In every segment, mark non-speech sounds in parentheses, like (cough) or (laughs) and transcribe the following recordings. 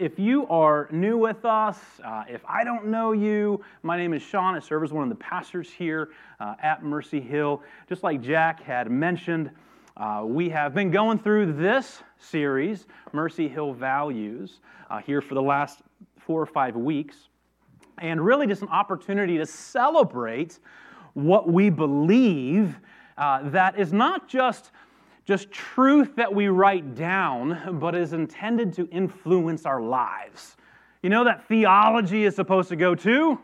if you are new with us, uh, if I don't know you, my name is Sean. I serve as one of the pastors here uh, at Mercy Hill. Just like Jack had mentioned, uh, we have been going through this series, Mercy Hill Values, uh, here for the last four or five weeks. And really, just an opportunity to celebrate what we believe uh, that is not just just truth that we write down, but is intended to influence our lives. You know that theology is supposed to go to?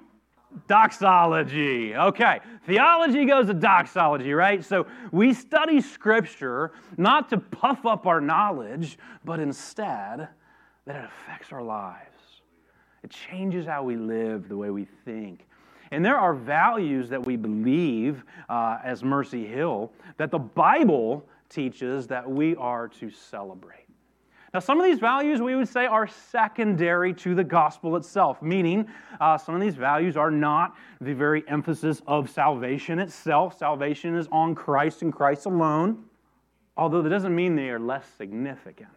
Doxology. Okay, theology goes to doxology, right? So we study Scripture not to puff up our knowledge, but instead that it affects our lives. It changes how we live, the way we think. And there are values that we believe uh, as Mercy Hill that the Bible teaches that we are to celebrate. Now, some of these values we would say are secondary to the gospel itself, meaning uh, some of these values are not the very emphasis of salvation itself. Salvation is on Christ and Christ alone, although that doesn't mean they are less significant.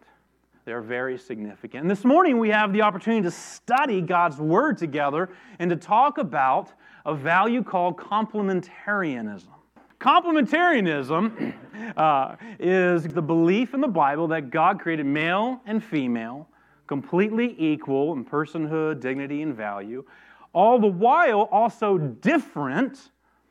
They're very significant. And this morning we have the opportunity to study God's Word together and to talk about a value called complementarianism. Complementarianism uh, is the belief in the Bible that God created male and female, completely equal in personhood, dignity, and value, all the while also different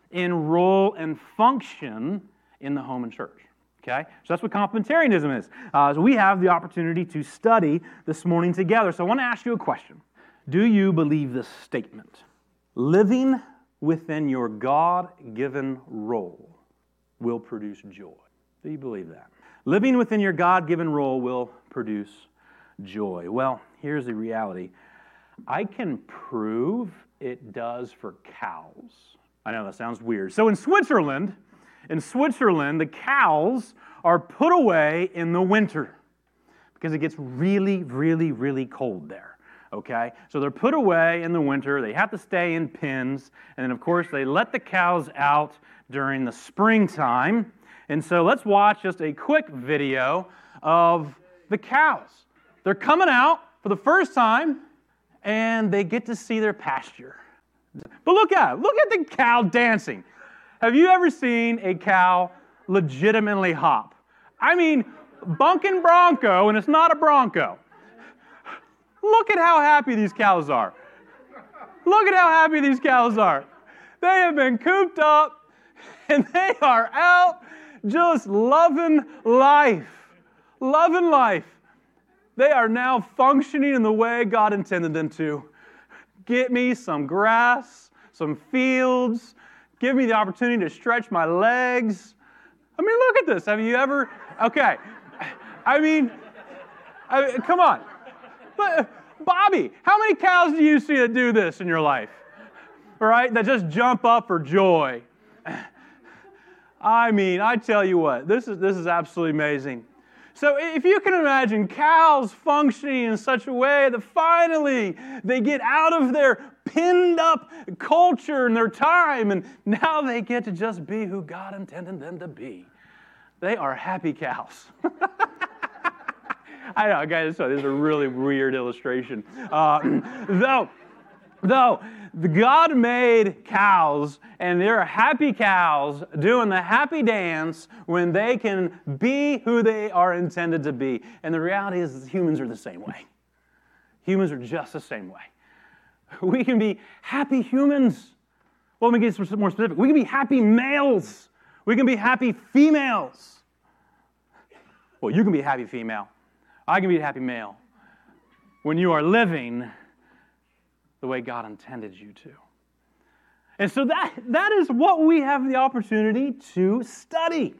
in role and function in the home and church. Okay? So that's what complementarianism is. Uh, so we have the opportunity to study this morning together. So I want to ask you a question Do you believe this statement? Living within your God given role will produce joy. Do you believe that? Living within your God given role will produce joy. Well, here's the reality I can prove it does for cows. I know that sounds weird. So in Switzerland, in Switzerland, the cows are put away in the winter because it gets really, really, really cold there okay? So they're put away in the winter. They have to stay in pens. And then, of course, they let the cows out during the springtime. And so let's watch just a quick video of the cows. They're coming out for the first time and they get to see their pasture. But look at it. Look at the cow dancing. Have you ever seen a cow legitimately hop? I mean, bunking bronco, and it's not a bronco. Look at how happy these cows are. Look at how happy these cows are. They have been cooped up and they are out just loving life. Loving life. They are now functioning in the way God intended them to. Get me some grass, some fields, give me the opportunity to stretch my legs. I mean, look at this. Have you ever? Okay. I mean, I come on. But Bobby, how many cows do you see that do this in your life? Right? That just jump up for joy. I mean, I tell you what, this is, this is absolutely amazing. So, if you can imagine cows functioning in such a way that finally they get out of their pinned up culture and their time, and now they get to just be who God intended them to be, they are happy cows. (laughs) I know, guys, so this is a really weird illustration. Uh, (clears throat) though, though, God made cows, and they're happy cows doing the happy dance when they can be who they are intended to be. And the reality is, humans are the same way. Humans are just the same way. We can be happy humans. Well, let me get some more specific. We can be happy males. We can be happy females. Well, you can be a happy female. I can be a happy male when you are living the way God intended you to. And so that, that is what we have the opportunity to study.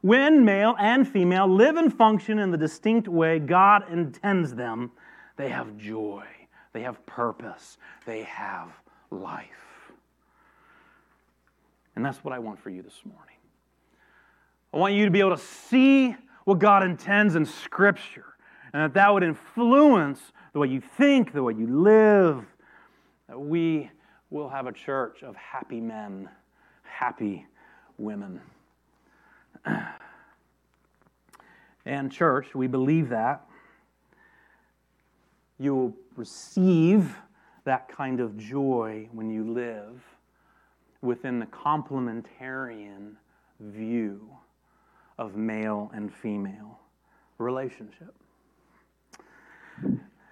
When male and female live and function in the distinct way God intends them, they have joy, they have purpose, they have life. And that's what I want for you this morning. I want you to be able to see what God intends in Scripture and that that would influence the way you think, the way you live, that we will have a church of happy men, happy women. (clears throat) and, church, we believe that you will receive that kind of joy when you live within the complementarian view of male and female relationship.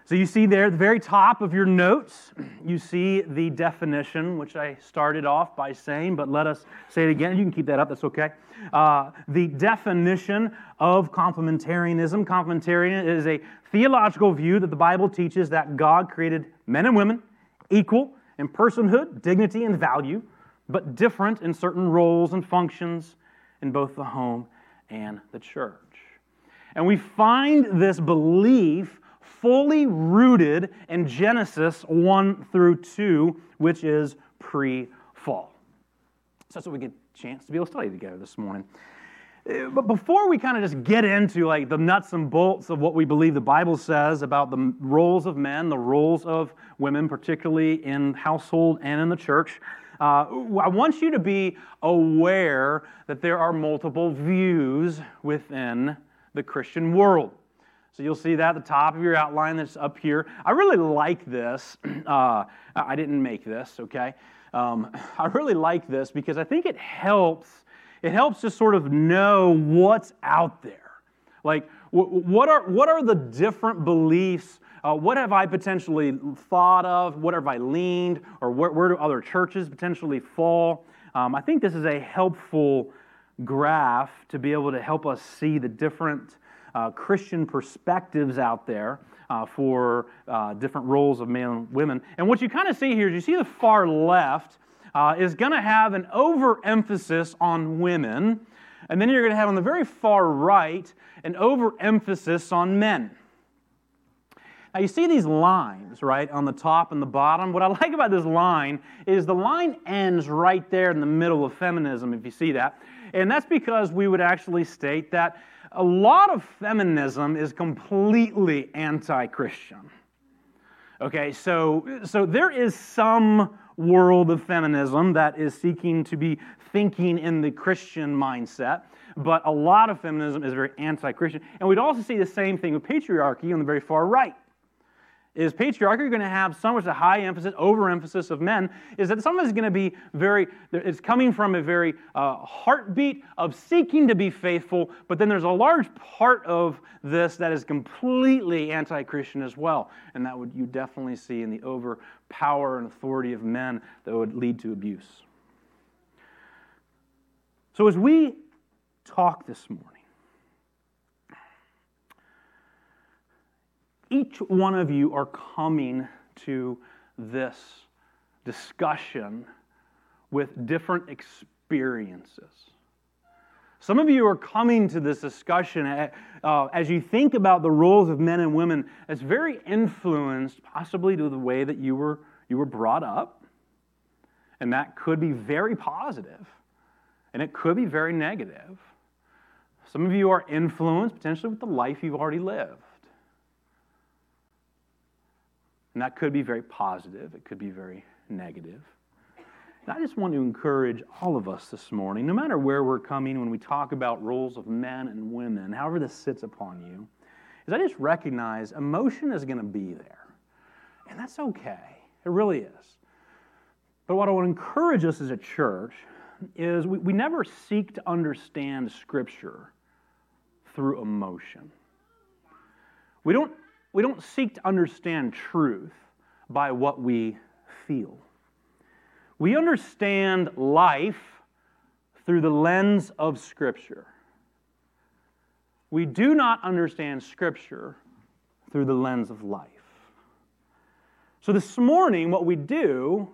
So you see there at the very top of your notes, you see the definition, which I started off by saying, but let us say it again. You can keep that up, that's okay. Uh, the definition of complementarianism. Complementarian is a theological view that the Bible teaches that God created men and women equal in personhood, dignity, and value, but different in certain roles and functions in both the home and the church. And we find this belief fully rooted in Genesis 1 through 2, which is pre fall. So that's what we get a chance to be able to study together this morning. Uh, but before we kind of just get into like the nuts and bolts of what we believe the Bible says about the roles of men, the roles of women, particularly in household and in the church, uh, I want you to be aware that there are multiple views within the Christian world. So you'll see that at the top of your outline that's up here. I really like this. (clears throat) Uh, I didn't make this, okay? Um, (laughs) I really like this because I think it helps. It helps to sort of know what's out there. Like, what are, what are the different beliefs? Uh, what have I potentially thought of? What have I leaned? Or where, where do other churches potentially fall? Um, I think this is a helpful graph to be able to help us see the different uh, Christian perspectives out there uh, for uh, different roles of men and women. And what you kind of see here is you see the far left uh, is going to have an overemphasis on women, and then you're going to have on the very far right an overemphasis on men. Now, you see these lines, right, on the top and the bottom. What I like about this line is the line ends right there in the middle of feminism, if you see that. And that's because we would actually state that a lot of feminism is completely anti Christian. Okay, so, so there is some world of feminism that is seeking to be thinking in the Christian mindset, but a lot of feminism is very anti Christian. And we'd also see the same thing with patriarchy on the very far right is patriarchy going to have so much a high emphasis, overemphasis of men, is that some of it is going to be very, it's coming from a very uh, heartbeat of seeking to be faithful, but then there's a large part of this that is completely anti Christian as well. And that would you definitely see in the overpower and authority of men that would lead to abuse. So as we talk this morning, each one of you are coming to this discussion with different experiences. Some of you are coming to this discussion uh, as you think about the roles of men and women as very influenced, possibly to the way that you were, you were brought up. And that could be very positive, and it could be very negative. Some of you are influenced potentially with the life you've already lived. And that could be very positive, it could be very negative. And I just want to encourage all of us this morning, no matter where we're coming when we talk about roles of men and women, however this sits upon you, is I just recognize emotion is going to be there. And that's okay. It really is. But what I want to encourage us as a church is we, we never seek to understand Scripture through emotion. We don't we don't seek to understand truth by what we feel. We understand life through the lens of Scripture. We do not understand Scripture through the lens of life. So, this morning, what we do,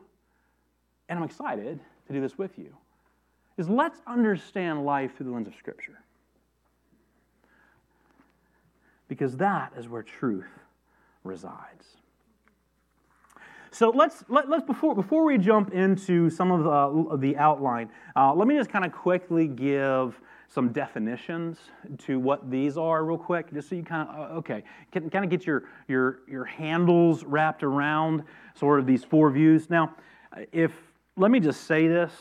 and I'm excited to do this with you, is let's understand life through the lens of Scripture because that is where truth resides. So let's, let, us let us before, before we jump into some of the, the outline, uh, let me just kind of quickly give some definitions to what these are real quick, just so you kind of, uh, okay, can kind of get your, your, your handles wrapped around sort of these four views. Now, if, let me just say this,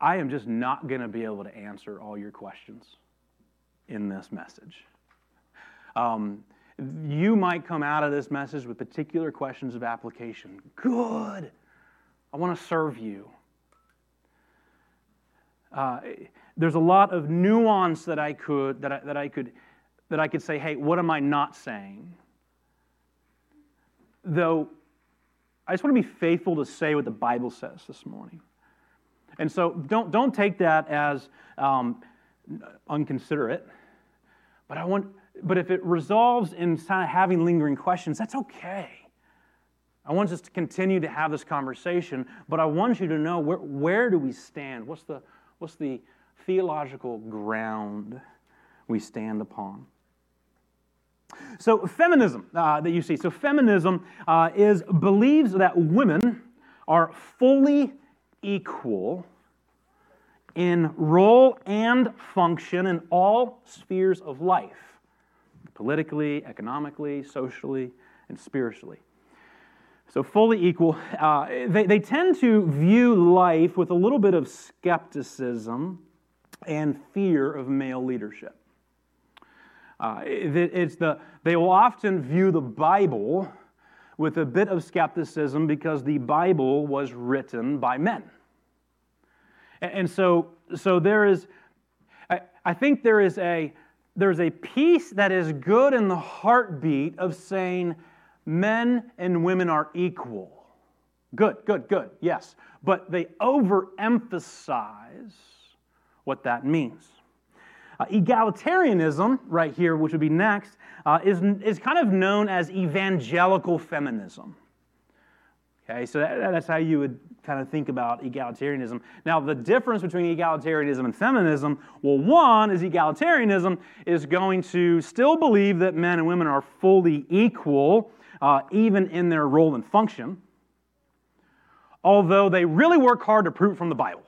I am just not going to be able to answer all your questions in this message. Um, you might come out of this message with particular questions of application. Good. I want to serve you. Uh, there's a lot of nuance that I could that I, that I could that I could say, hey, what am I not saying? Though I just want to be faithful to say what the Bible says this morning. And so don't, don't take that as um, unconsiderate. But I want, but if it resolves in kind of having lingering questions, that's okay. I want us to continue to have this conversation, but I want you to know where, where do we stand? What's the, what's the theological ground we stand upon? So, feminism uh, that you see. So, feminism uh, is believes that women are fully equal in role and function in all spheres of life politically, economically, socially, and spiritually. So, fully equal. Uh, they, they tend to view life with a little bit of skepticism and fear of male leadership. Uh, it, it's the, they will often view the Bible with a bit of skepticism because the Bible was written by men. And, so, so there is, I, I think there is a, there's a piece that is good in the heartbeat of saying men and women are equal. Good, good, good, yes. But they overemphasize what that means. Uh, egalitarianism, right here, which would be next, uh, is, is kind of known as evangelical feminism. Okay, so that, that's how you would kind of think about egalitarianism. Now, the difference between egalitarianism and feminism, well, one is egalitarianism is going to still believe that men and women are fully equal, uh, even in their role and function, although they really work hard to prove from the Bible.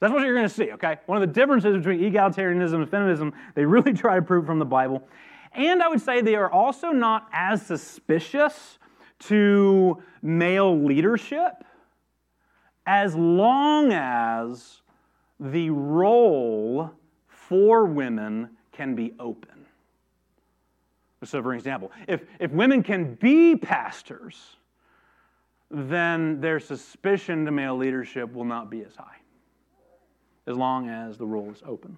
That's what you're going to see, okay? One of the differences between egalitarianism and feminism, they really (laughs) try to prove from the Bible. And I would say they are also not as suspicious to male leadership as long as the role for women can be open. So, for example, if, if women can be pastors, then their suspicion to male leadership will not be as high as long as the role is open.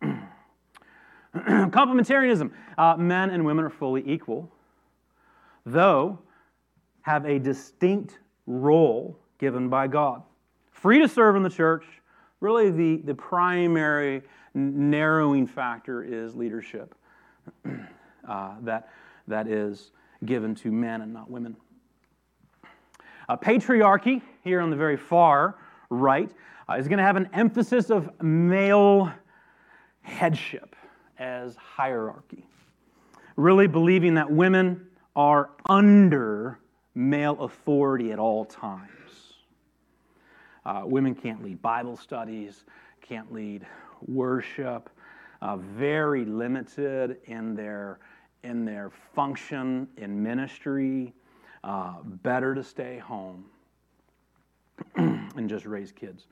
(clears throat) Complementarianism uh, men and women are fully equal, though have a distinct role given by God. Free to serve in the church, really the, the primary narrowing factor is leadership (clears throat) uh, that, that is given to men and not women. Uh, patriarchy, here on the very far right, uh, is going to have an emphasis of male headship as hierarchy. Really believing that women are under male authority at all times. Uh, women can't lead Bible studies, can't lead worship, uh, very limited in their, in their function in ministry, uh, better to stay home (clears throat) and just raise kids.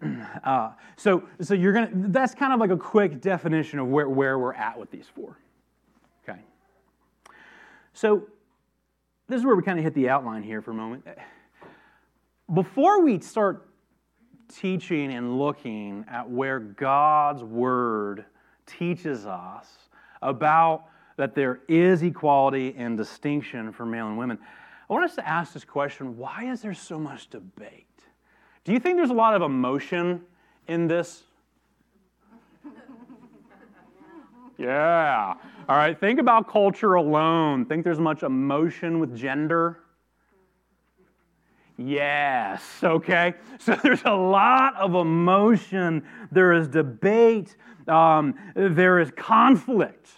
(clears throat) Uh, so, so you're gonna. That's kind of like a quick definition of where, where we're at with these four. So, this is where we kind of hit the outline here for a moment. Before we start teaching and looking at where God's word teaches us about that there is equality and distinction for male and women, I want us to ask this question why is there so much debate? Do you think there's a lot of emotion in this? Yeah. All right, think about culture alone. Think there's much emotion with gender? Yes, okay. (laughs) So there's a lot of emotion. There is debate. Um, there is conflict,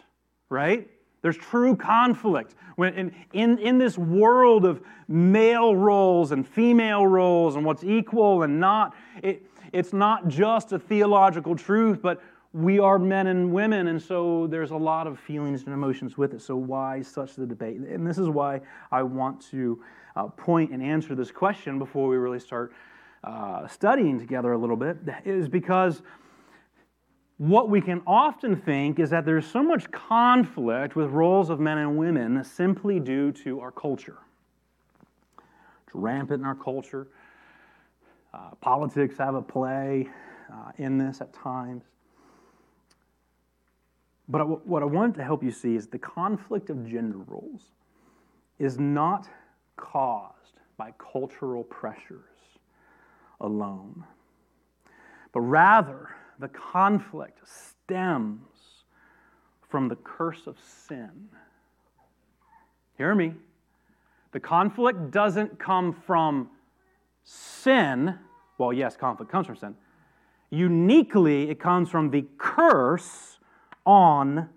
right? There's true conflict. When in, in, in this world of male roles and female roles and what's equal and not, it, it's not just a theological truth, but we are men and women, and so there's a lot of feelings and emotions with it. So, why such the debate? And this is why I want to uh, point and answer this question before we really start uh, studying together a little bit, is because what we can often think is that there's so much conflict with roles of men and women simply due to our culture. It's rampant in our culture. Uh, politics have a play uh, in this at times. But what I want to help you see is the conflict of gender roles is not caused by cultural pressures alone, but rather the conflict stems from the curse of sin. Hear me. The conflict doesn't come from sin. Well, yes, conflict comes from sin. Uniquely, it comes from the curse on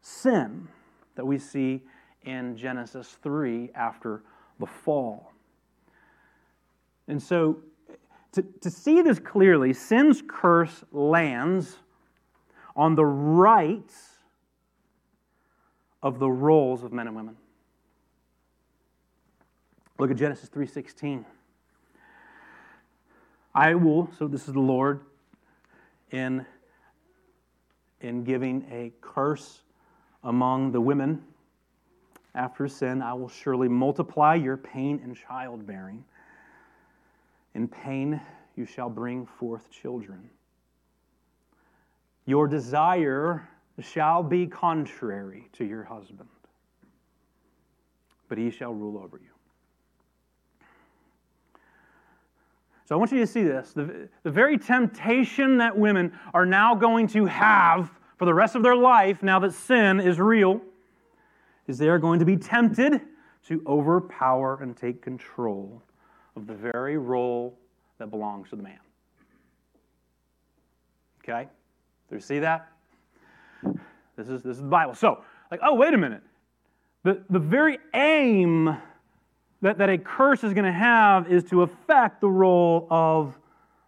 sin that we see in Genesis 3 after the fall. And so to, to see this clearly, sin's curse lands on the rights of the roles of men and women. Look at Genesis 3:16. I will, so this is the Lord in in giving a curse among the women after sin, I will surely multiply your pain in childbearing. In pain you shall bring forth children. Your desire shall be contrary to your husband, but he shall rule over you. So I want you to see this. The, the very temptation that women are now going to have for the rest of their life, now that sin is real, is they are going to be tempted to overpower and take control of the very role that belongs to the man. Okay? Do you see that? This is, this is the Bible. So, like, oh, wait a minute. The, the very aim that, that a curse is going to have is to affect the role of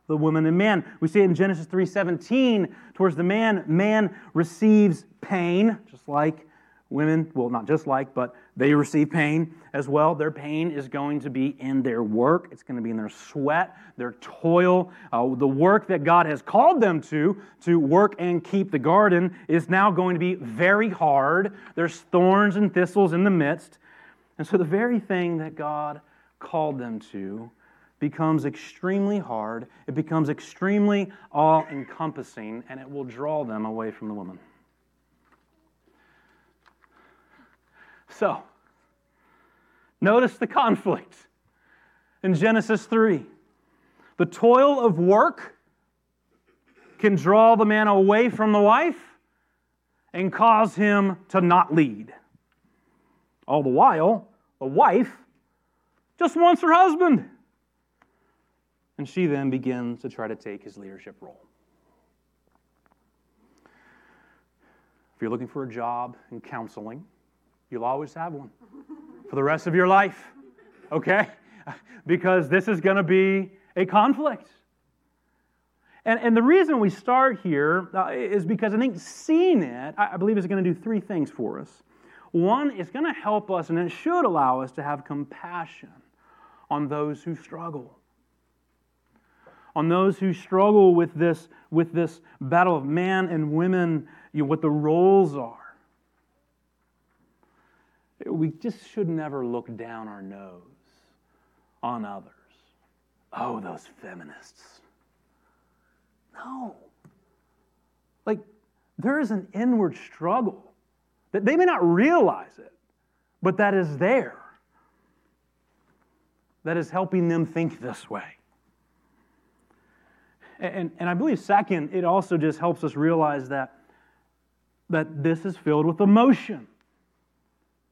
the woman and man. We see it in Genesis 3:17, towards the man, man receives pain, just like Women, well, not just like, but they receive pain as well. Their pain is going to be in their work, it's going to be in their sweat, their toil. Uh, the work that God has called them to, to work and keep the garden, is now going to be very hard. There's thorns and thistles in the midst. And so the very thing that God called them to becomes extremely hard, it becomes extremely all encompassing, and it will draw them away from the woman. So, notice the conflict in Genesis 3. The toil of work can draw the man away from the wife and cause him to not lead. All the while, the wife just wants her husband. And she then begins to try to take his leadership role. If you're looking for a job in counseling, You'll always have one (laughs) for the rest of your life, okay? (laughs) Because this is going to be a conflict. And, and the reason we start here uh, is because I think seeing it, I, I believe, is going to do three things for us. One, it's going to help us and it should allow us to have compassion on those who struggle. On those who struggle with this, with this battle of man and women, you know, what the roles are we just should never look down our nose on others. Oh, those feminists. No. Like, there is an inward struggle that they may not realize it, but that is there. That is helping them think this way. And, and I believe, second, it also just helps us realize that, that this is filled with emotion.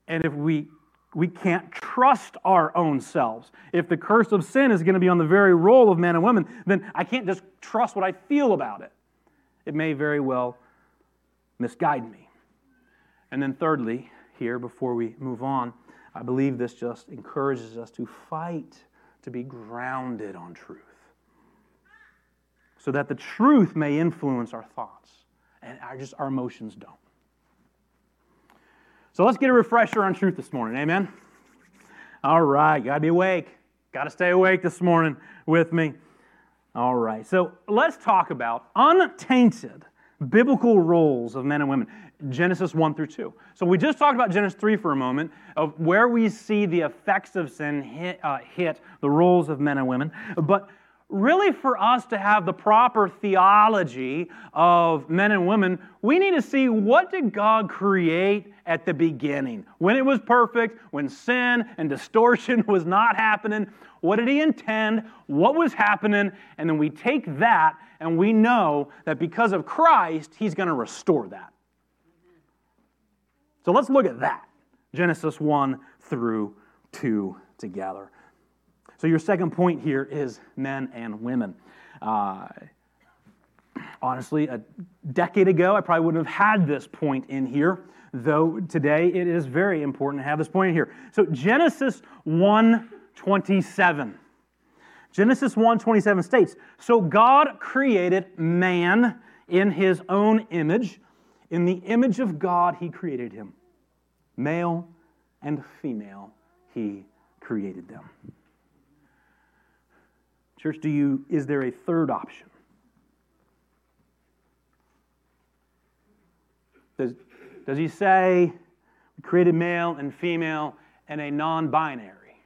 And if we we can't trust our own selves. If the curse of sin is going to be on the very role of men and women, then I can't just trust what I feel about it. It may very well misguide me. And then, thirdly, here, before we move on, I believe this just encourages us to fight to be grounded on truth so that the truth may influence our thoughts and our, just our emotions don't. So let's get a refresher on truth this morning. Amen? All right, got to be awake. Got to stay awake this morning with me. All right, so let's talk about untainted biblical roles of men and women. Genesis 1 through 2. So we just talked about Genesis 3 for a moment, of where we see the effects of sin hit, uh, hit the roles of men and women. But really, for us to have the proper theology of men and women, we need to see what did God create at the beginning? When it was perfect, when sin and distortion (laughs) was not happening, what did He intend? What was happening? And then we take that and we know that because of Christ, He's going to restore that. So let's look at that Genesis 1 through 2 together. So, your second point here is men and women. Uh, honestly, a decade ago, I probably wouldn't have had this point in here, though today it is very important to have this point in here. So, Genesis 1 27. Genesis 1:27 states, "So God created man in his own image, in the image of God he created him. Male and female he created them." Church, do you is there a third option? Does, does he say we created male and female and a non-binary?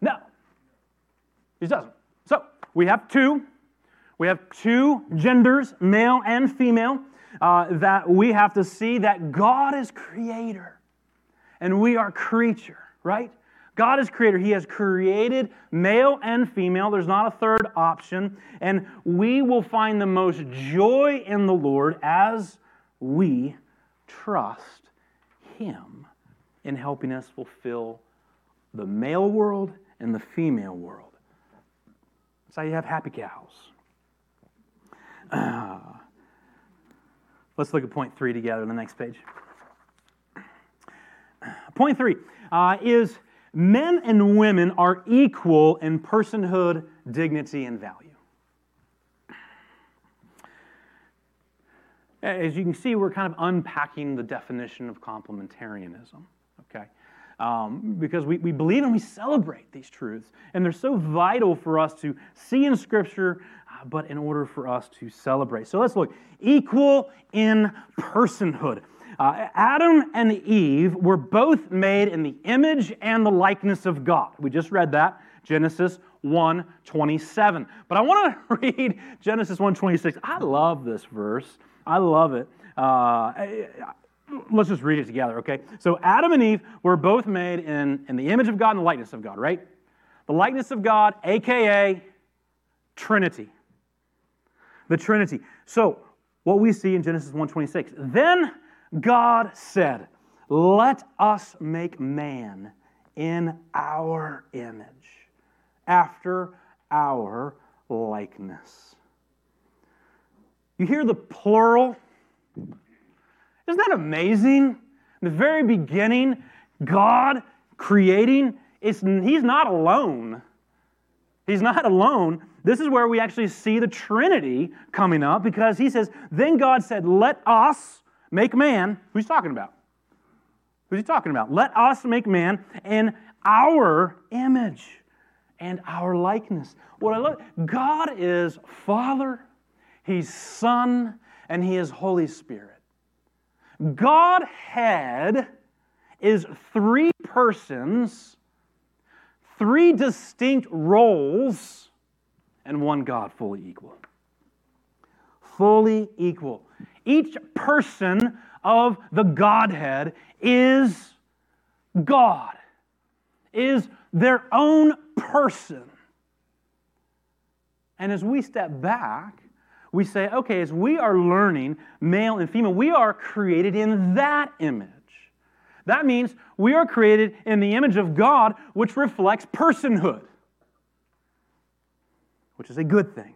No. He doesn't. So we have two. We have two genders, male and female, uh, that we have to see that God is creator and we are creature, right? God is creator. He has created male and female. There's not a third option. And we will find the most joy in the Lord as we trust Him in helping us fulfill the male world and the female world. That's how you have happy cows. Uh, let's look at point three together on the next page. Point three uh, is men and women are equal in personhood, dignity, and value. As you can see, we're kind of unpacking the definition of complementarianism. Okay? um, because we, we believe and we celebrate these truths. And they're so vital for us to see in Scripture, but in order for us to celebrate. So let's look equal in personhood. Uh, Adam and Eve were both made in the image and the likeness of God. We just read that, Genesis 1 27. But I want to (laughs) read Genesis 1 26. I love this verse. I love it. Uh, let's just read it together, okay? So Adam and Eve were both made in, in the image of God and the likeness of God, right? The likeness of God, aka Trinity. The Trinity. So what we see in Genesis 1:26. Then God said, Let us make man in our image, after our likeness. You hear the plural isn't that amazing? In the very beginning, God creating, it's, He's not alone. He's not alone. This is where we actually see the Trinity coming up because He says, Then God said, Let us make man. Who's talking about? Who's He talking about? Let us make man in our image and our likeness. What I love, God is Father, He's Son, and He is Holy Spirit. Godhead is three persons, three distinct roles, and one God fully equal. Fully equal. Each person of the Godhead is God, is their own person. And as we step back, we say, okay, as we are learning male and female, we are created in that image. That means we are created in the image of God, which reflects personhood, which is a good thing.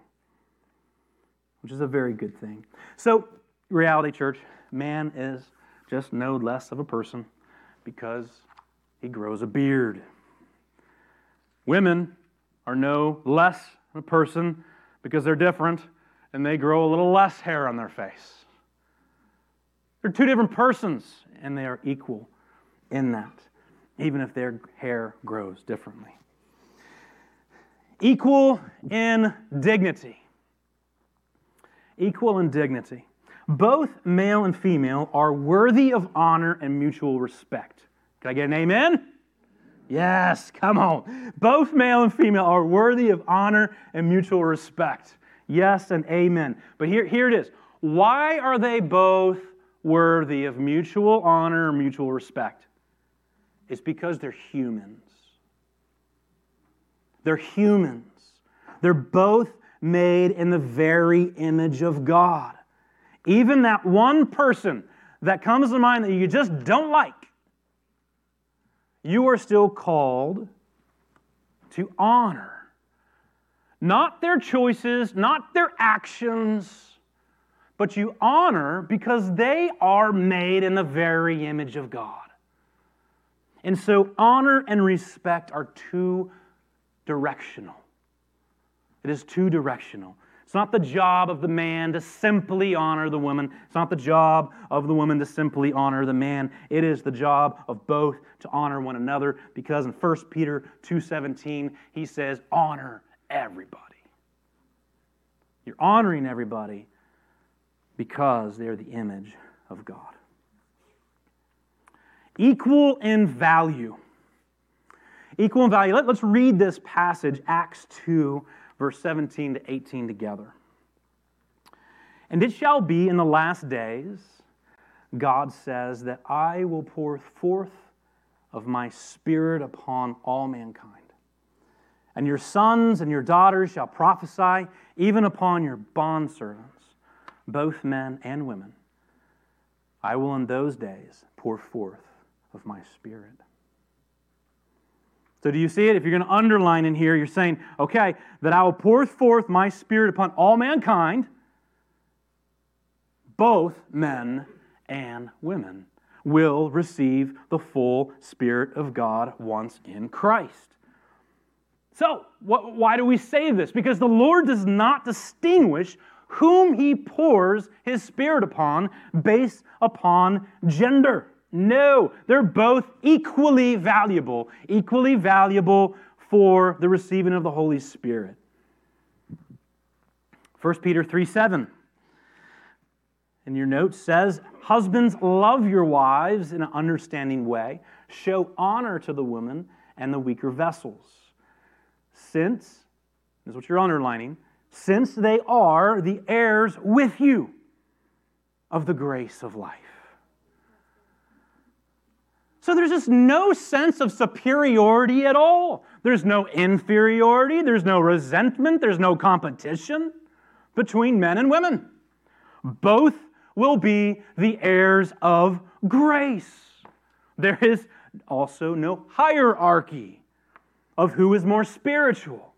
Which is a very good thing. So, reality, church, man is just no less of a person because he grows a beard. Women are no less a person because they're different and they grow a little less hair on their face. They're two different persons, and they are equal in that, even if their hair grows differently. Equal in dignity. equal in dignity. Both male and female are worthy of honor and mutual respect. Can I get an amen? Yes, come on. Both male and female are worthy of honor and mutual respect. Yes and amen. But here, here it is. Why are they both worthy of mutual honor mutual respect? It's because they're humans. They're humans. They're both made in the very image of God. Even that one person that comes to mind that you just don't like, you are still called to honor. Not their choices, not their actions, but you honor because they are made in the very image of God. And so, honor and respect are two directional. It is two directional. It's not the job of the man to simply honor the woman. It's not the job of the woman to simply honor the man. It is the job of both to honor one another because in 1 Peter 2:17 he says honor everybody. You're honoring everybody because they're the image of God. Equal in value. Equal in value. Let, us read this passage, Acts 2, verse 17 to 18 together. And it shall be in the last days, God says, that I will pour forth of my Spirit upon all mankind. And your sons and your daughters shall prophesy, even upon your bondservants, both men and women. I will in those days pour forth of my Spirit. So, do you see it? If you're going to underline in here, you're saying, okay, that I will pour forth my spirit upon all mankind, both men and women will receive the full Spirit of God once in Christ. So, what, why do we say this? Because the Lord does not distinguish whom He pours His Spirit upon based upon gender. No, they're both equally valuable, equally valuable for the receiving of the Holy Spirit. 1 Peter 3 7 in your note says, Husbands, love your wives in an understanding way, show honor to the women and the weaker vessels. Since, this is what you're underlining, since they are the heirs with you of the grace of life. So there's just no sense of superiority at all. There's no inferiority, there's no resentment, there's no competition between men and women. Both will be the heirs of grace. There is also no hierarchy of who is more spiritual.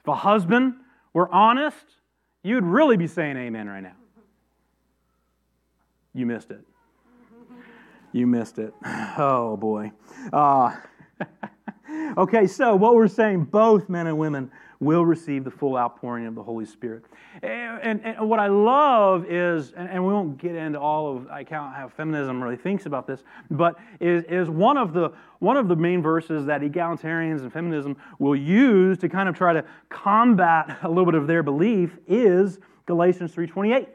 If a husband were honest, you'd really be saying amen right now. You missed it. You missed it. Oh, boy. Uh, (laughs) okay, so what we're saying, both men and women will receive the full outpouring of the Holy Spirit. And, and, and what I love is, and, and, we won't get into all of, I count how feminism really thinks about this, but is, is one, of the, one of the main verses that egalitarians and feminism will use to kind of try to combat a little bit of their belief is Galatians 3.28.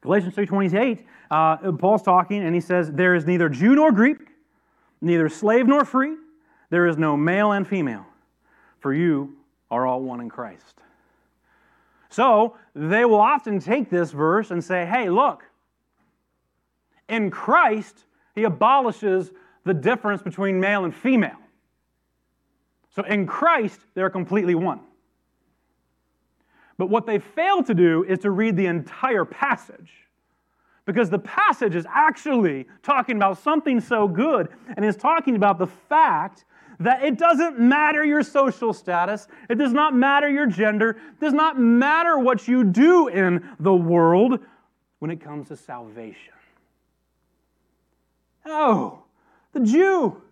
Galatians 3.28 uh, Paul's talking and he says, There is neither Jew nor Greek, neither slave nor free, there is no male and female, for you are all one in Christ. So they will often take this verse and say, Hey, look, in Christ, he abolishes the difference between male and female. So in Christ, they're completely one. But what they fail to do is to read the entire passage because the passage is actually talking about something so good and is talking about the fact that it doesn't matter your social status, it does not matter your gender, it does not matter what you do in the world when it comes to salvation. Oh, the Jew.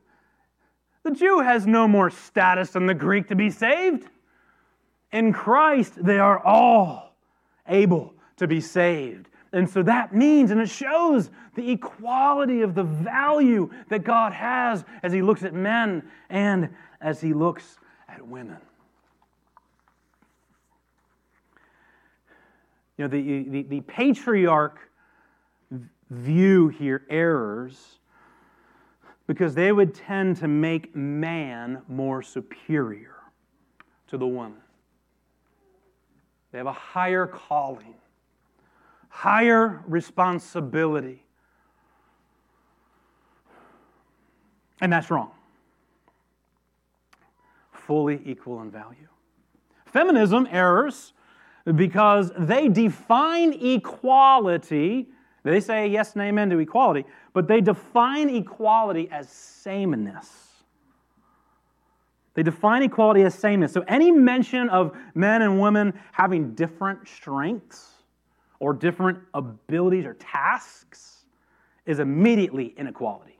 The Jew has no more status than the Greek to be saved. In Christ, they are all able to be saved. And so that means, and it shows the equality of the value that God has as He looks at men and as He looks at women. You know, the, the, the patriarch view here errors because they would tend to make man more superior to the woman. They have a higher calling, higher responsibility. And that's wrong. Fully equal in value. Feminism errors because they define equality. They say yes and amen to equality, but they define equality as sameness. They define equality as sameness. So any mention of men and women having different strengths or different abilities or tasks is immediately inequality.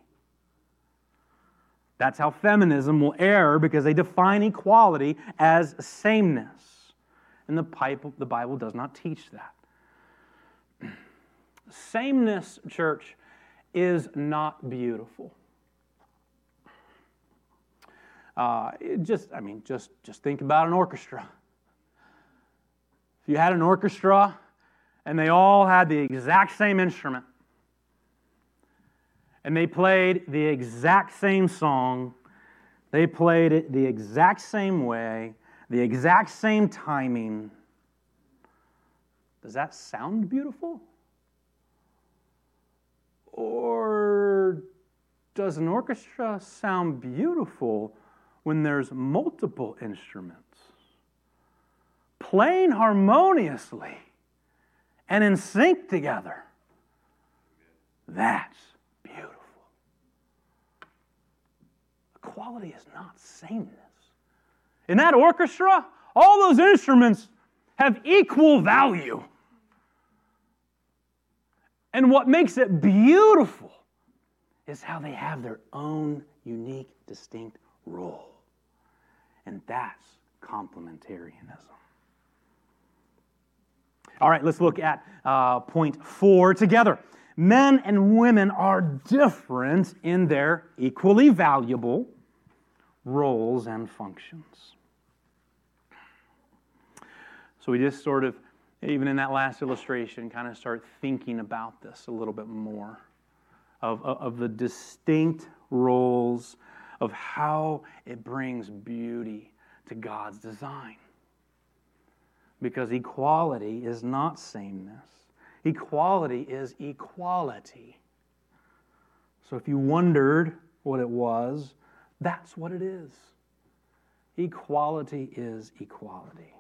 That's how feminism will err because they define equality as sameness. And the Bible, does not teach that. (clears throat) Sameness, church, is not beautiful. Uh, just, I mean, just, just think about an orchestra. If you had an orchestra and they all had the exact same instrument, and they played the exact same song, they played it the exact same way, the exact same timing. Does that sound beautiful? Or does an orchestra sound beautiful when there's multiple instruments playing harmoniously and in sync together? That's beautiful. Equality is not sameness. In that orchestra, all those instruments have equal value. And what makes it beautiful is how they have their own unique, distinct role. And that's complementarianism. All right, let's look at uh, point four together. Men and women are different in their equally valuable roles and functions. So we just sort of, even in that last illustration, kind of start thinking about this a little bit more of, of the distinct roles of how it brings beauty to God's design. Because equality is not sameness, equality is equality. So if you wondered what it was, that's what it is. Equality is equality.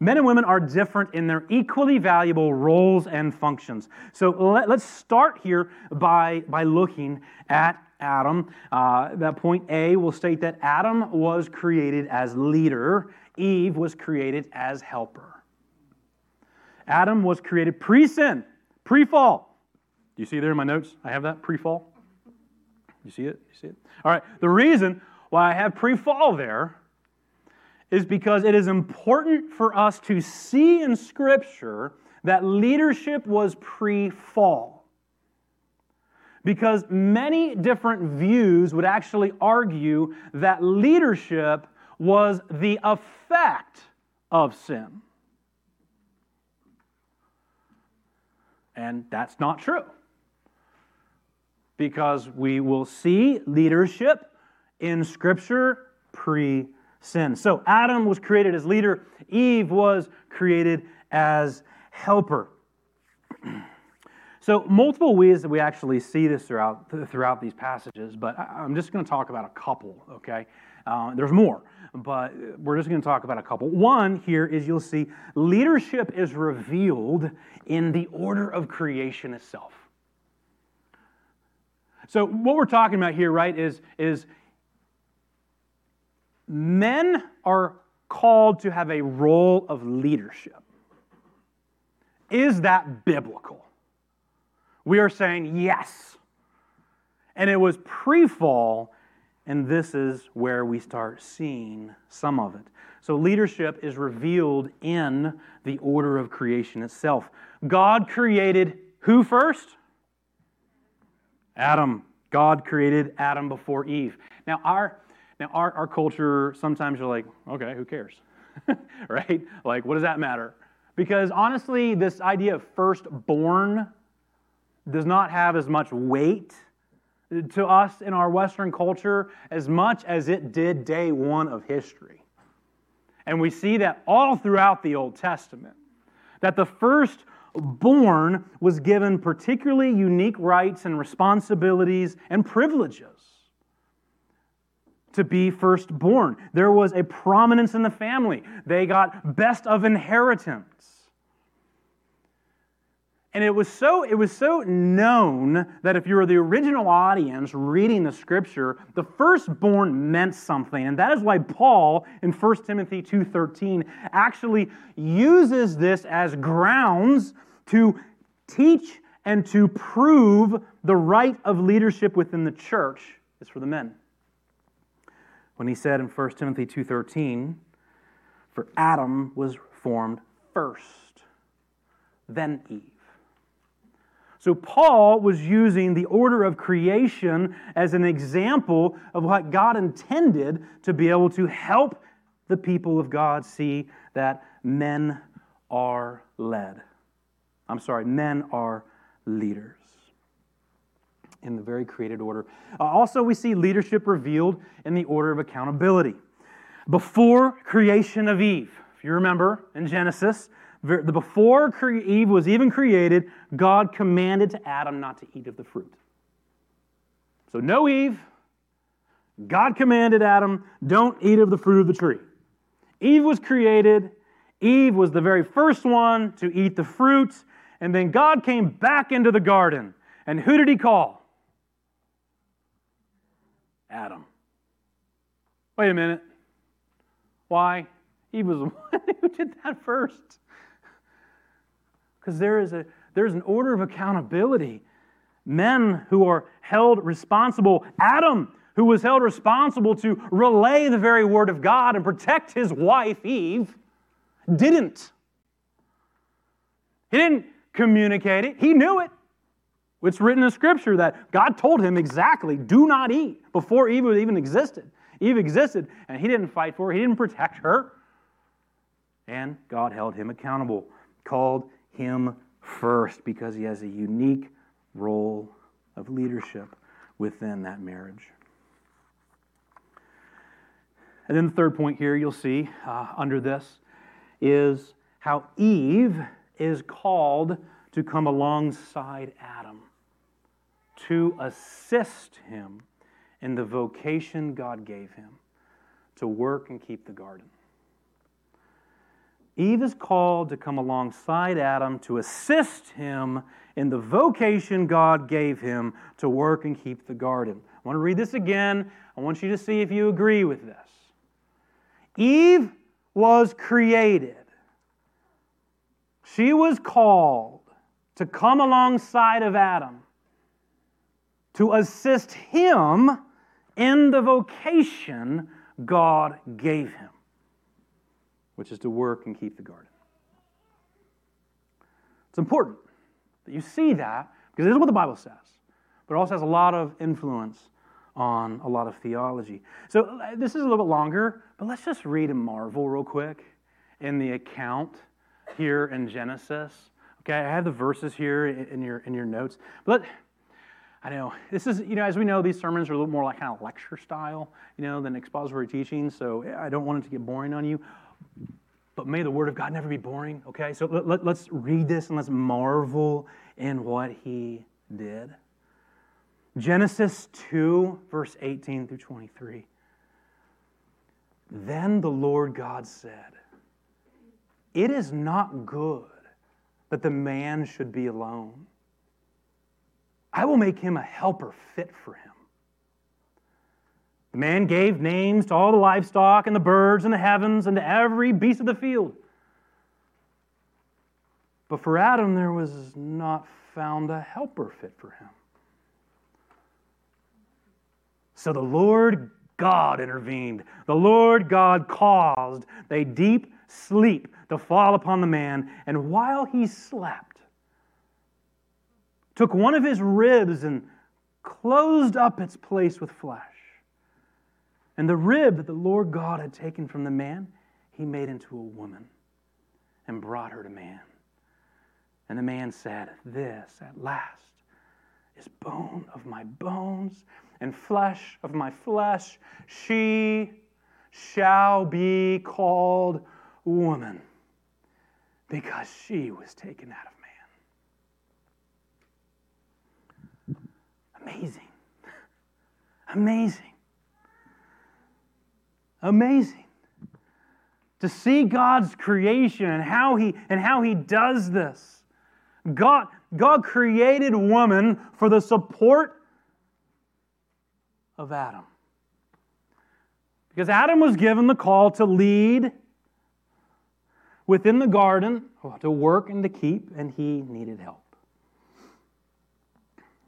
Men and women are different in their equally valuable roles and functions. So let, us start here by, by looking at Adam. Uh, that point A will state that Adam was created as leader, Eve was created as helper. Adam was created pre sin, pre fall. Do you see there in my notes? I have that pre fall. You see it? You see it? All right. The reason why I have pre fall there is because it is important for us to see in Scripture that leadership was pre fall because many different views would actually argue that leadership was the effect of sin. And that's not true. Because we will see leadership in Scripture pre sin. So Adam was created as leader, Eve was created as helper. (clears throat) So, multiple ways that we actually see this throughout, throughout these passages, but I'm just going to talk about a couple, okay? Uh, there's more, but we're just going to talk about a couple. One here is you'll see leadership is revealed in the order of creation itself. So, what we're talking about here, right, is, is men are called to have a role of leadership. Is that biblical? We are saying yes. And it was pre fall, and this is where we start seeing some of it. So, leadership is revealed in the order of creation itself. God created who first? Adam. God created Adam before Eve. Now, our, now our, our culture, sometimes you're like, okay, who cares? (laughs) right? Like, what does that matter? Because honestly, this idea of firstborn does not have as much weight to us in our Western culture as much as it did day one of history. And we see that all throughout the Old Testament. That the firstborn was given particularly unique rights and responsibilities and privileges to be firstborn. There was a prominence in the family, they got best of inheritance. And it was so it was so known that if you were the original audience reading the scripture, the firstborn meant something. And that is why Paul in 1 Timothy 2:13 actually uses this as grounds to teach and to prove the right of leadership within the church is for the men. When he said in 1 Timothy 2:13, for Adam was formed first, then Eve. So, Paul was using the order of creation as an example of what God intended to be able to help the people of God see that men are led. I'm sorry, men are leaders in the very created order. Uh, also, we see leadership revealed in the order of accountability. Before creation of Eve, if you remember in Genesis, before Eve was even created, God commanded to Adam not to eat of the fruit. So, no Eve. God commanded Adam, don't eat of the fruit of the tree. Eve was created. Eve was the very first one to eat the fruit. And then God came back into the garden. And who did he call? Adam. Wait a minute. Why? Eve was the (laughs) one who did that first. Because there is a there's an order of accountability. Men who are held responsible, Adam, who was held responsible to relay the very word of God and protect his wife, Eve, didn't. He didn't communicate it, he knew it. It's written in Scripture that God told him exactly, do not eat, before Eve even existed. Eve existed, and he didn't fight for her, he didn't protect her. And God held him accountable, called him first because he has a unique role of leadership within that marriage. And then the third point here you'll see uh, under this is how Eve is called to come alongside Adam to assist him in the vocation God gave him to work and keep the garden. Eve is called to come alongside Adam to assist him in the vocation God gave him to work and keep the garden. I want to read this again. I want you to see if you agree with this. Eve was created, she was called to come alongside of Adam to assist him in the vocation God gave him which is to work and keep the garden. It's important that you see that because this is what the Bible says, but it also has a lot of influence on a lot of theology. So uh, this is a little bit longer, but let's just read and marvel real quick in the account here in Genesis. Okay, I have the verses here in your in your notes, but. I know this is, you know, as we know, these sermons are a little more like kind of lecture style, you know, than expository teaching. So I don't want it to get boring on you. But may the Word of God never be boring, okay? So let, let's read this and let's marvel in what He did. Genesis 2, verse 18 through 23. Then the Lord God said, It is not good that the man should be alone. I will make him a helper fit for him. The man gave names to all the livestock and the birds in the heavens and to every beast of the field. But for Adam, there was not found a helper fit for him. So the Lord God intervened. The Lord God caused a deep sleep to fall upon the man, and while he slept, took one of his ribs and closed up its place with flesh. And the rib that the Lord God had taken from the man, he made into a woman and brought her to man. And the man said, This at last is bone of my bones and flesh of my flesh. She shall be called woman because she was taken out of man. Amazing. Amazing. Amazing. To see God's creation and how he, and how he does this. God, God created woman for the support of Adam. Because Adam was given the call to lead within the garden, to work and to keep, and he needed help.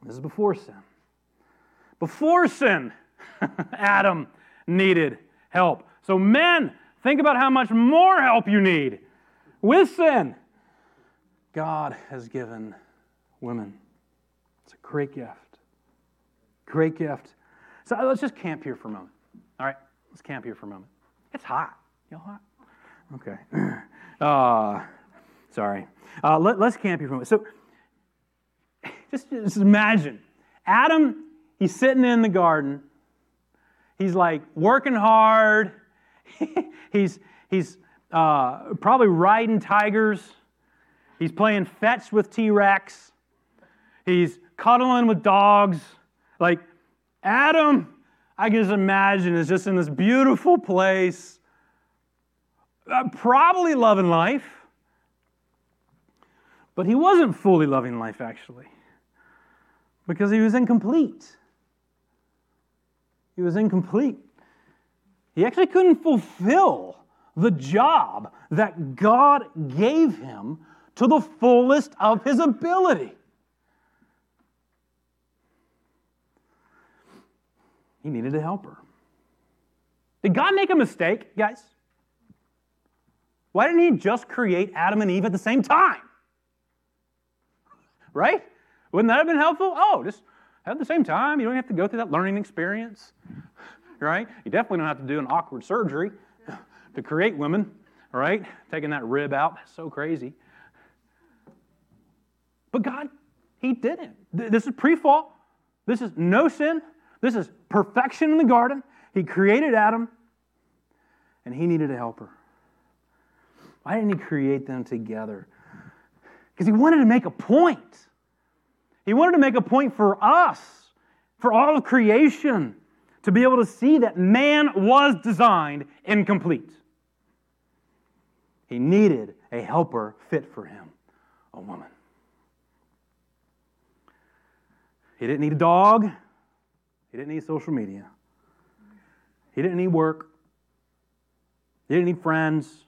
This is before sin. Before sin, (laughs) Adam needed help. So, men, think about how much more help you need. With sin, God has given women. It's a great gift. Great gift. So let's just camp here for a moment. All right, let's camp here for a moment. It's hot. You all hot? Okay. (clears throat) Uh, sorry. Uh, let, us camp here for a moment. So (laughs) just, just imagine Adam, he's sitting in the garden. He's like working hard. (laughs) he's he's uh, probably riding tigers. He's playing fetch with T Rex. He's cuddling with dogs. Like, Adam, I can just imagine, is just in this beautiful place, uh, probably loving life. But he wasn't fully loving life, actually, because he was incomplete. He was incomplete. He actually couldn't fulfill the job that God gave him to the fullest of his ability. He needed a helper. Did God make a mistake, guys? Why didn't He just create Adam and Eve at the same time? Right? Wouldn't that have been helpful? Oh, just at the same time. You don't have to go through that learning experience. Right? You definitely don't have to do an awkward surgery to create women, right? Taking that rib out. That's so crazy. But God, He didn't. This is pre fall. This is no sin. This is perfection in the garden. He created Adam, and He needed a helper. Why didn't He create them together? Because He wanted to make a point. He wanted to make a point for us, for all of creation, to be able to see that man was designed incomplete. He needed a helper fit for him, a woman. He didn't need a dog. He didn't need social media. He didn't need work. He didn't need friends,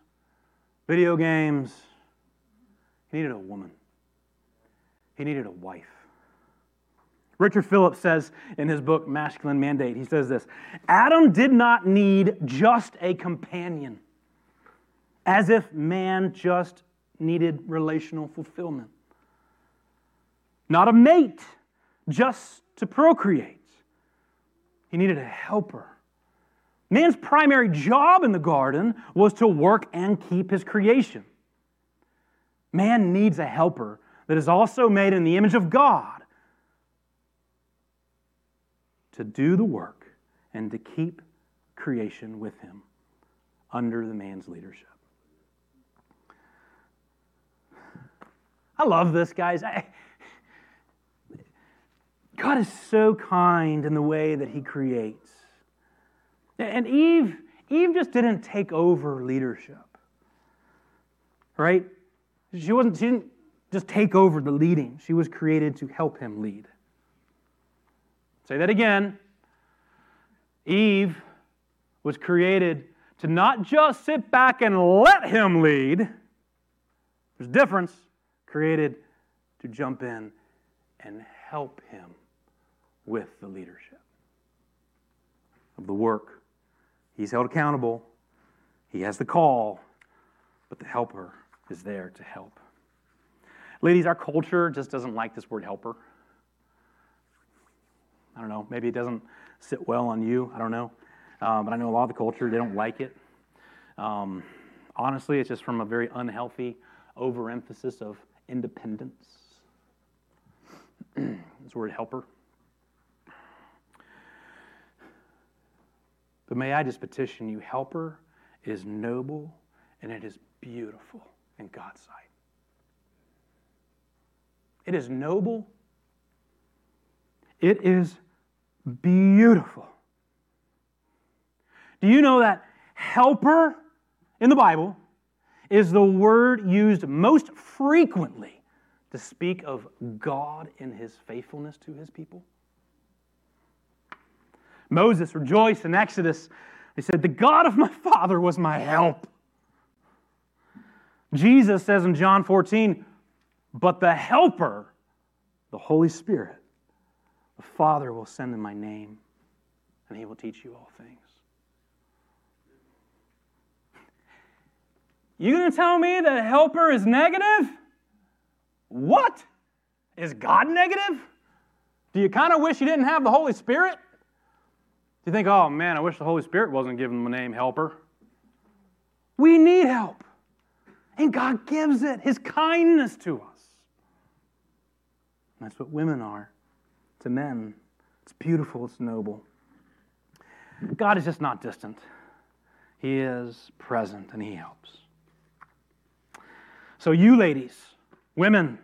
video games. He needed a woman. He needed a wife. Richard Phillips says in his book, Masculine Mandate, he says this Adam did not need just a companion, as if man just needed relational fulfillment. Not a mate just to procreate. He needed a helper. Man's primary job in the garden was to work and keep his creation. Man needs a helper that is also made in the image of God to do the work and to keep creation with him under the man's leadership. I love this, guys. I, God is so kind in the way that He creates. And Eve, Eve just didn't take over leadership. Right? She wasn't, she didn't just take over the leading. She was created to help him lead. Say that again. Eve was created to not just sit back and let him lead. There's a difference. Created to jump in and help him with the leadership of the work. He's held accountable, he has the call, but the helper is there to help. Ladies, our culture just doesn't like this word helper. I don't know, maybe it doesn't sit well on you. I don't know. Um, but I know a lot of the culture, they don't like it. Um, Honestly, it's just from a very unhealthy overemphasis of independence. (clears throat) this word helper. But may I just petition you, helper is noble and it is beautiful in God's sight. It is noble. It is beautiful. Do you know that helper in the Bible is the word used most frequently to speak of God in his faithfulness to his people? Moses rejoiced in Exodus. He said, The God of my father was my help. Jesus says in John 14, But the Helper, the Holy Spirit, the Father will send in my name, and he will teach you all things. You gonna tell me that helper is negative? What? Is God negative? Do you kind of wish you didn't have the Holy Spirit? Do you think, oh man, I wish the Holy Spirit wasn't given the name helper? We need help. And God gives it, His kindness to us. That's what women are to men. It's beautiful, it's noble. God is just not distant, He is present and He helps. So, you ladies, women,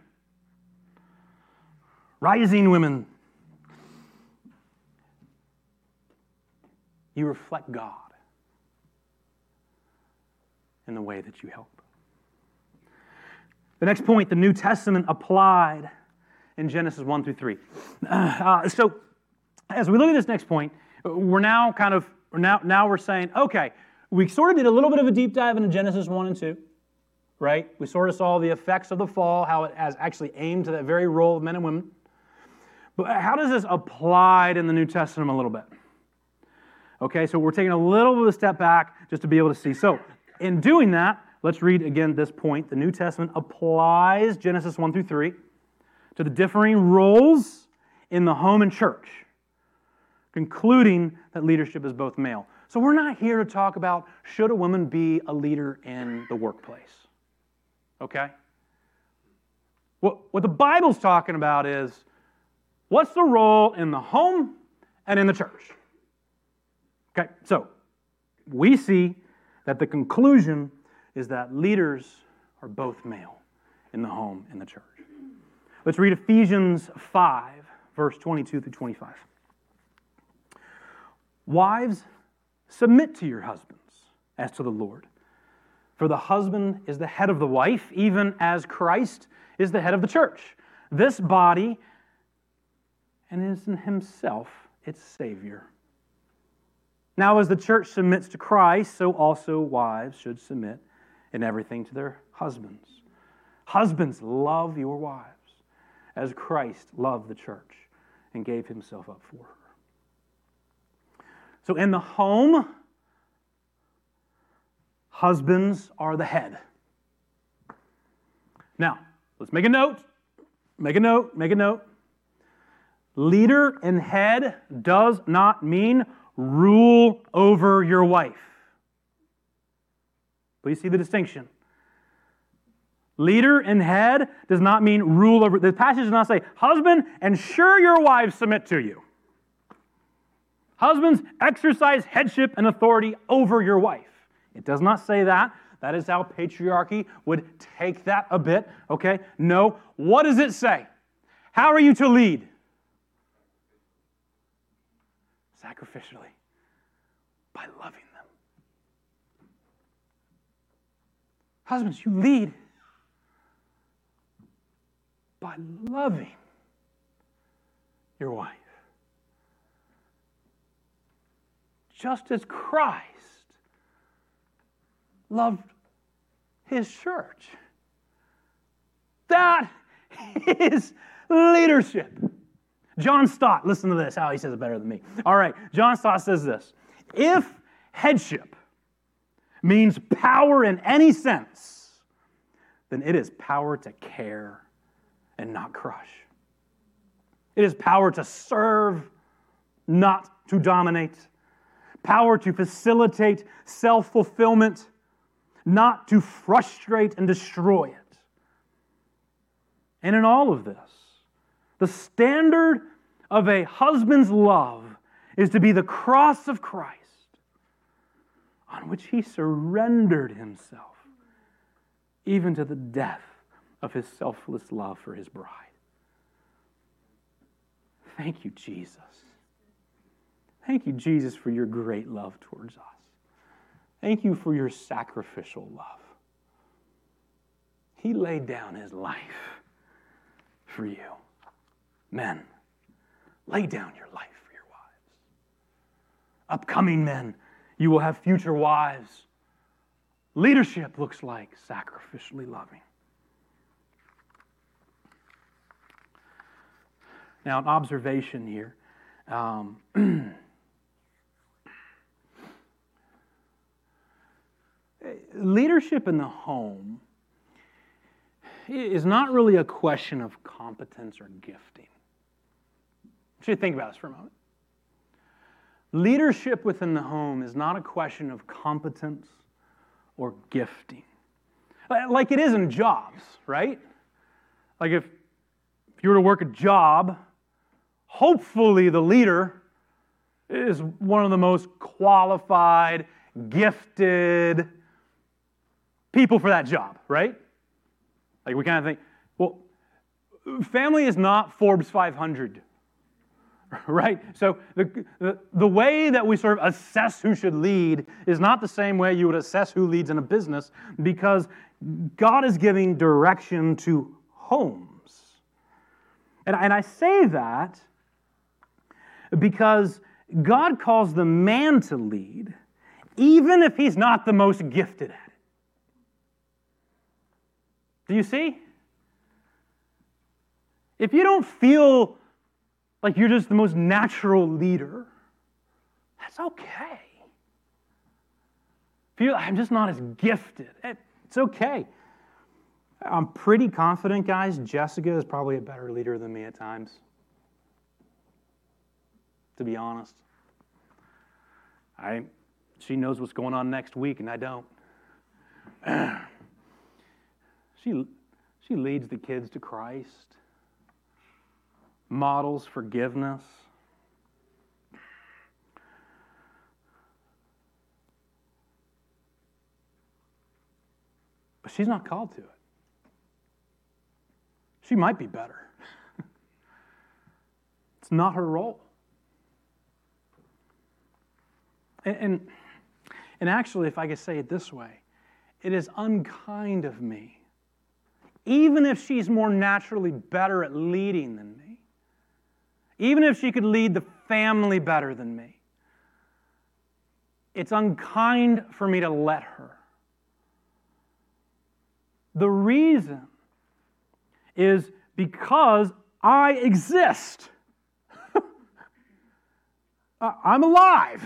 rising women, you reflect God in the way that you help. The next point, the New Testament applied in Genesis 1 through 3. Uh, so, as we look at this next point, we're now kind of, now, now we're saying, okay, we sort of did a little bit of a deep dive into Genesis 1 and 2 right? We sort of saw the effects of the fall, how it has actually aimed to that very role of men and women. But how does this apply in the New Testament a little bit? Okay, so we're taking a little bit of a step back just to be able to see. So, in doing that, let's read again this point. The New Testament applies Genesis 1 through 3 to the differing roles in the home and church, concluding that leadership is both male. So, we're not here to talk about should a woman be a leader in the workplace okay? What, what the Bible's talking about is what's the role in the home and in the church? Okay, so we see that the conclusion is that leaders are both male in the home and the church. Let's read Ephesians 5, verse 22 through 25. Wives, submit to your husbands as to the Lord. For the husband is the head of the wife, even as Christ is the head of the church. This body, and is in himself its Savior. Now, as the church submits to Christ, so also wives should submit in everything to their husbands. Husbands, love your wives as Christ loved the church and gave himself up for her. So, in the home, Husbands are the head. Now, let's make a note. Make a note. Make a note. Leader and head does not mean rule over your wife. Please see the distinction. Leader and head does not mean rule over. The passage does not say, husband, ensure your wives submit to you. Husbands, exercise headship and authority over your wife. It does not say that. That is how patriarchy would take that a bit, okay? No. What does it say? How are you to lead? Sacrificially, by loving them. Husbands, you lead by loving your wife. Just as Christ loved his church. That is leadership. John Stott, listen to this, how he says it better than me. All right, John Stott says this If headship means power in any sense, then it is power to care and not crush. It is power to serve, not to dominate, power to facilitate self fulfillment not to frustrate and destroy it. And in all of this, the standard of a husband's love is to be the cross of Christ on which he surrendered himself, even to the death of his selfless love for his bride. Thank you, Jesus. Thank you, Jesus, for your great love towards us. Thank you for your sacrificial love. He laid down his life for you. Men, lay down your life for your wives. Upcoming men, you will have future wives. Leadership looks like sacrificially loving. Now, an observation here. Um, (clears throat) leadership in the home is not really a question of competence or gifting. I should think about this for a moment. Leadership within the home is not a question of competence or gifting. Like it is in jobs, right? Like if, if you were to work a job, hopefully the leader is one of the most qualified, gifted people for that job, right? Like we kind of think, well, family is not Forbes 500, (laughs) right? So the, the, the, way that we sort of assess who should lead is not the same way you would assess who leads in a business because God is giving direction to homes. And, and I say that because God calls the man to lead, even if he's not the most gifted at it. Do you see? If you don't feel like you're just the most natural leader, that's okay. I'm just not as gifted. Eh, it's okay. I'm pretty confident, guys. Jessica is probably a better leader than me at times. To be honest, I she knows what's going on next week, and I don't. (clears throat) She, she leads the kids to Christ, models forgiveness. But she's not called to it. She might be better. (laughs) it's not her role. And, and, and actually, if I could say it this way, it is unkind of me even if she's more naturally better at leading than me, even if she could lead the family better than me, it's unkind for me to let her. The reason is because I exist. (laughs) I'm alive.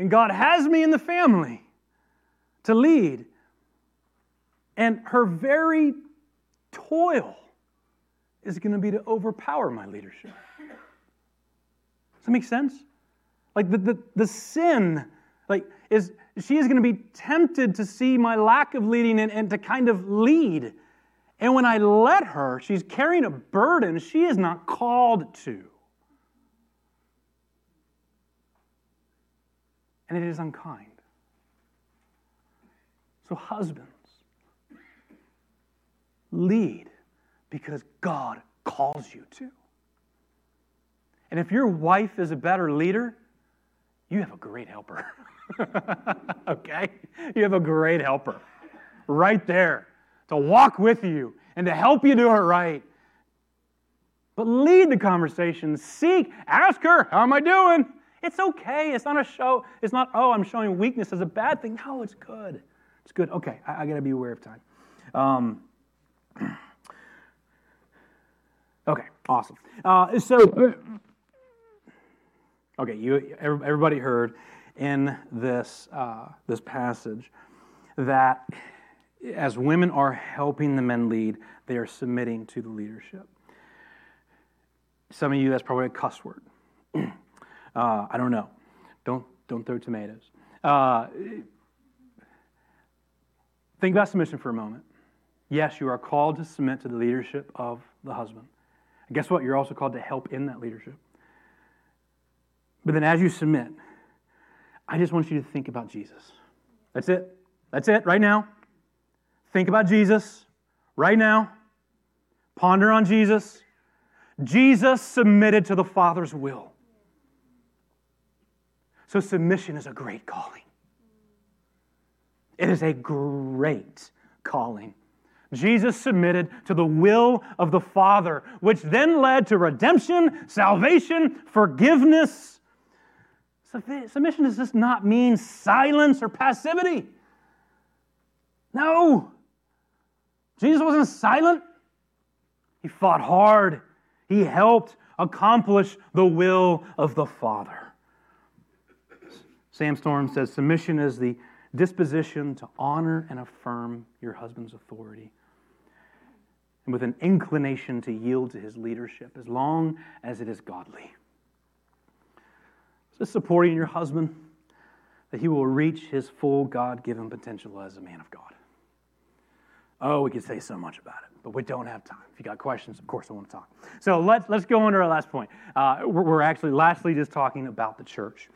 And God has me in the family to lead. And her very toil is going to be to overpower my leadership. Does that make sense? Like the, the, the sin, like, is she is going to be tempted to see my lack of leading and, and to kind of lead. And when I let her, she's carrying a burden she is not called to. And it is unkind. So, husbands, lead because God calls you to. And if your wife is a better leader, you have a great helper. (laughs) okay? You have a great helper right there to walk with you and to help you do it right. But lead the conversation. Seek, ask her, How am I doing? It's okay. It's not a show. It's not, oh, I'm showing weakness as a bad thing. No, it's good. It's good. Okay, I, I got to be aware of time. Um, (clears throat) okay, awesome. Uh, so, okay, you everybody heard in this uh, this passage that as women are helping the men lead, they are submitting to the leadership. Some of you, that's probably a cuss word. (clears throat) uh, I don't know. Don't don't throw tomatoes. Uh, Think about submission for a moment. Yes, you are called to submit to the leadership of the husband. And guess what? You're also called to help in that leadership. But then as you submit, I just want you to think about Jesus. That's it. That's it right now. Think about Jesus right now. Ponder on Jesus. Jesus submitted to the Father's will. So, submission is a great calling. It is a great calling. Jesus submitted to the will of the Father, which then led to redemption, salvation, forgiveness. Submission does just not mean silence or passivity. No. Jesus wasn't silent. He fought hard. He helped accomplish the will of the Father. Sam Storm says submission is the disposition to honor and affirm your husband's authority, and with an inclination to yield to his leadership as long as it is godly. Just supporting your husband that he will reach his full God given potential as a man of God. Oh, we could say so much about it, but we don't have time. If you got questions, of course I want to talk. So let's, let's go on to our last point. Uh, we're, we're actually lastly just talking about the church.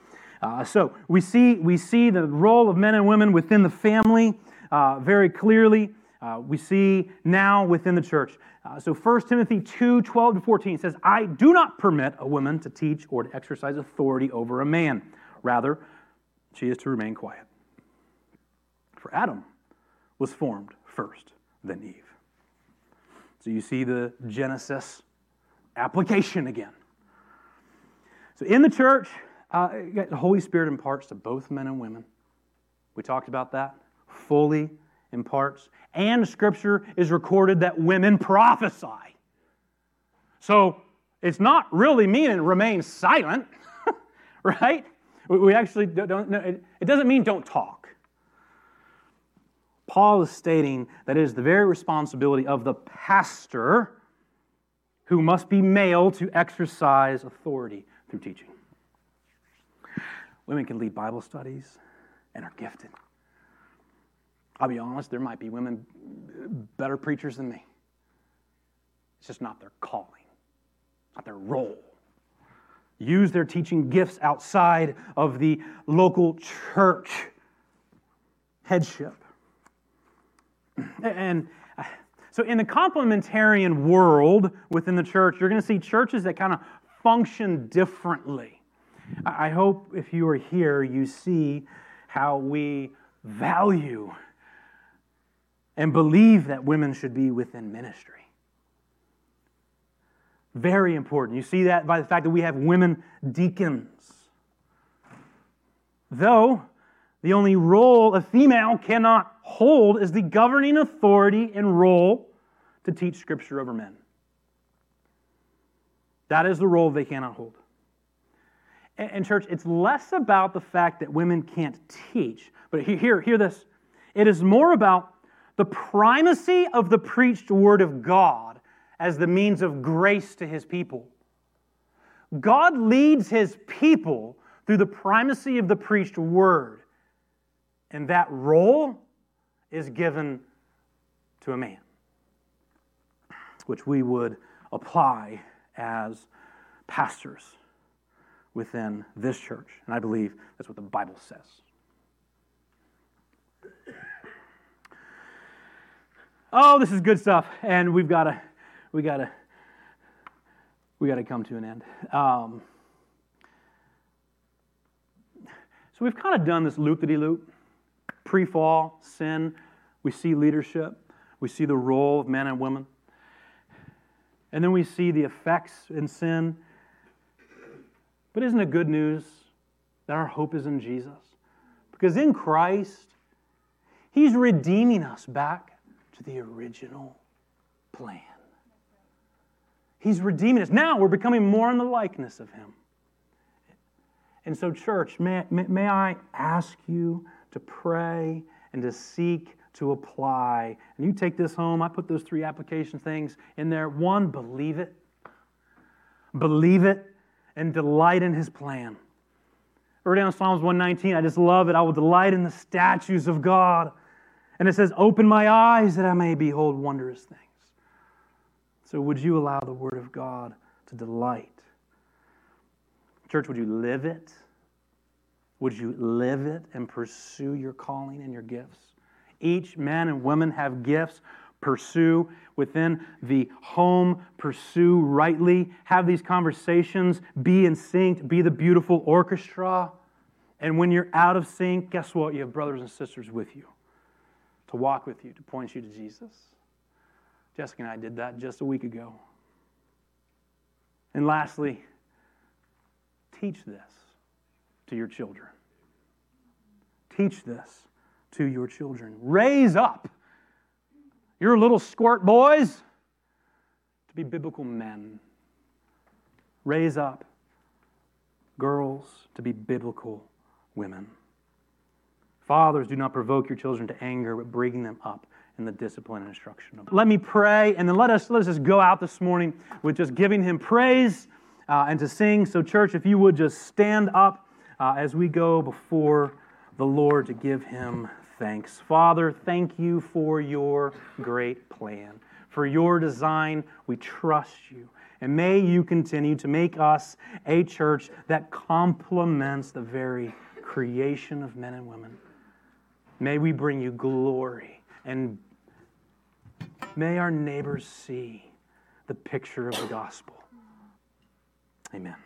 Uh, so we see, we see the role of men and women within the family uh, very clearly. Uh, we see now within the church. Uh, so 1 Timothy 2 12 to 14 says, I do not permit a woman to teach or to exercise authority over a man. Rather, she is to remain quiet. For Adam was formed first, then Eve. So you see the Genesis application again. So in the church, uh, the Holy Spirit imparts to both men and women. We talked about that. Fully imparts. And Scripture is recorded that women prophesy. So it's not really meaning remain silent, (laughs) right? We actually don't, it doesn't mean don't talk. Paul is stating that it is the very responsibility of the pastor who must be male to exercise authority through teaching. Women can lead Bible studies and are gifted. I'll be honest, there might be women better preachers than me. It's just not their calling, not their role. Use their teaching gifts outside of the local church headship. And so, in the complementarian world within the church, you're going to see churches that kind of function differently. I hope if you are here, you see how we value and believe that women should be within ministry. Very important. You see that by the fact that we have women deacons. Though the only role a female cannot hold is the governing authority and role to teach Scripture over men. That is the role they cannot hold. And, church, it's less about the fact that women can't teach, but hear, hear this. It is more about the primacy of the preached word of God as the means of grace to his people. God leads his people through the primacy of the preached word, and that role is given to a man, which we would apply as pastors within this church. And I believe that's what the Bible says. Oh, this is good stuff, and we've got to, we got to, we got to come to an end. Um, so we've kind of done this loop-de-loop. Pre-fall, sin. We see leadership. We see the role of men and women. And then we see the effects in sin but isn't it good news that our hope is in Jesus? Because in Christ, He's redeeming us back to the original plan. He's redeeming us. Now we're becoming more in the likeness of Him. And so, church, may, may, I ask you to pray and to seek to apply. And you take this home. I put those three application things in there. One, believe it. Believe it and delight in his plan. Or down Psalms 119, I just love it. I will delight in the statutes of God. And it says, Open my eyes that I may behold wondrous things. So, would you allow the Word of God to delight? Church, would you live it? Would you live it and pursue your calling and your gifts? Each man and woman have gifts. Pursue within the home, pursue rightly, have these conversations, be in sync, be the beautiful orchestra. And when you're out of sync, guess what? You have brothers and sisters with you to walk with you, to point you to Jesus. Jessica and I did that just a week ago. And lastly, teach this to your children. Teach this to your children. Raise up your little squirt boys to be biblical men. Raise up girls to be biblical women. Fathers, do not provoke your children to anger, but bring them up in the discipline and instruction of. Let me pray, and then let us let us just go out this morning with just giving Him praise uh, and to sing. So, church, if you would just stand up uh, as we go before the Lord to give Him thanks. Father, thank you for your great plan, for your design. We trust you. And may you continue to make us a church that complements the very creation of men and women. May we bring you glory and may our neighbors see the picture of the gospel. Amen.